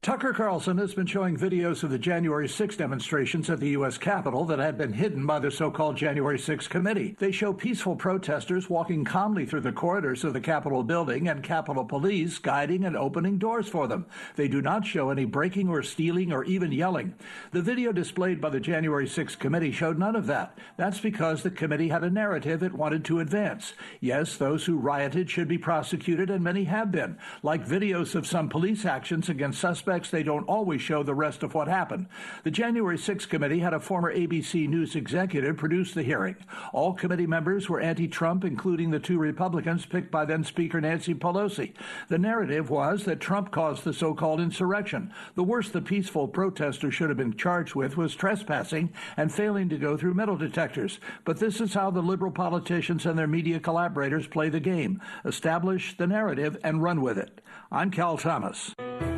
Tucker Carlson has been showing videos of the January 6 demonstrations at the U.S. Capitol that had been hidden by the so called January 6 committee. They show peaceful protesters walking calmly through the corridors of the Capitol building and Capitol Police guiding and opening doors for them. They do not show any breaking or stealing or even yelling. The video displayed by the January 6 committee showed none of that. That's because the committee had a narrative it wanted to advance. Yes, those who rioted should be prosecuted, and many have been, like videos of some police actions against suspects they don't always show the rest of what happened. The January 6 committee had a former ABC News executive produce the hearing. All committee members were anti Trump, including the two Republicans picked by then Speaker Nancy Pelosi. The narrative was that Trump caused the so called insurrection. The worst the peaceful protesters should have been charged with was trespassing and failing to go through metal detectors. But this is how the liberal politicians and their media collaborators play the game establish the narrative and run with it. I'm Cal Thomas.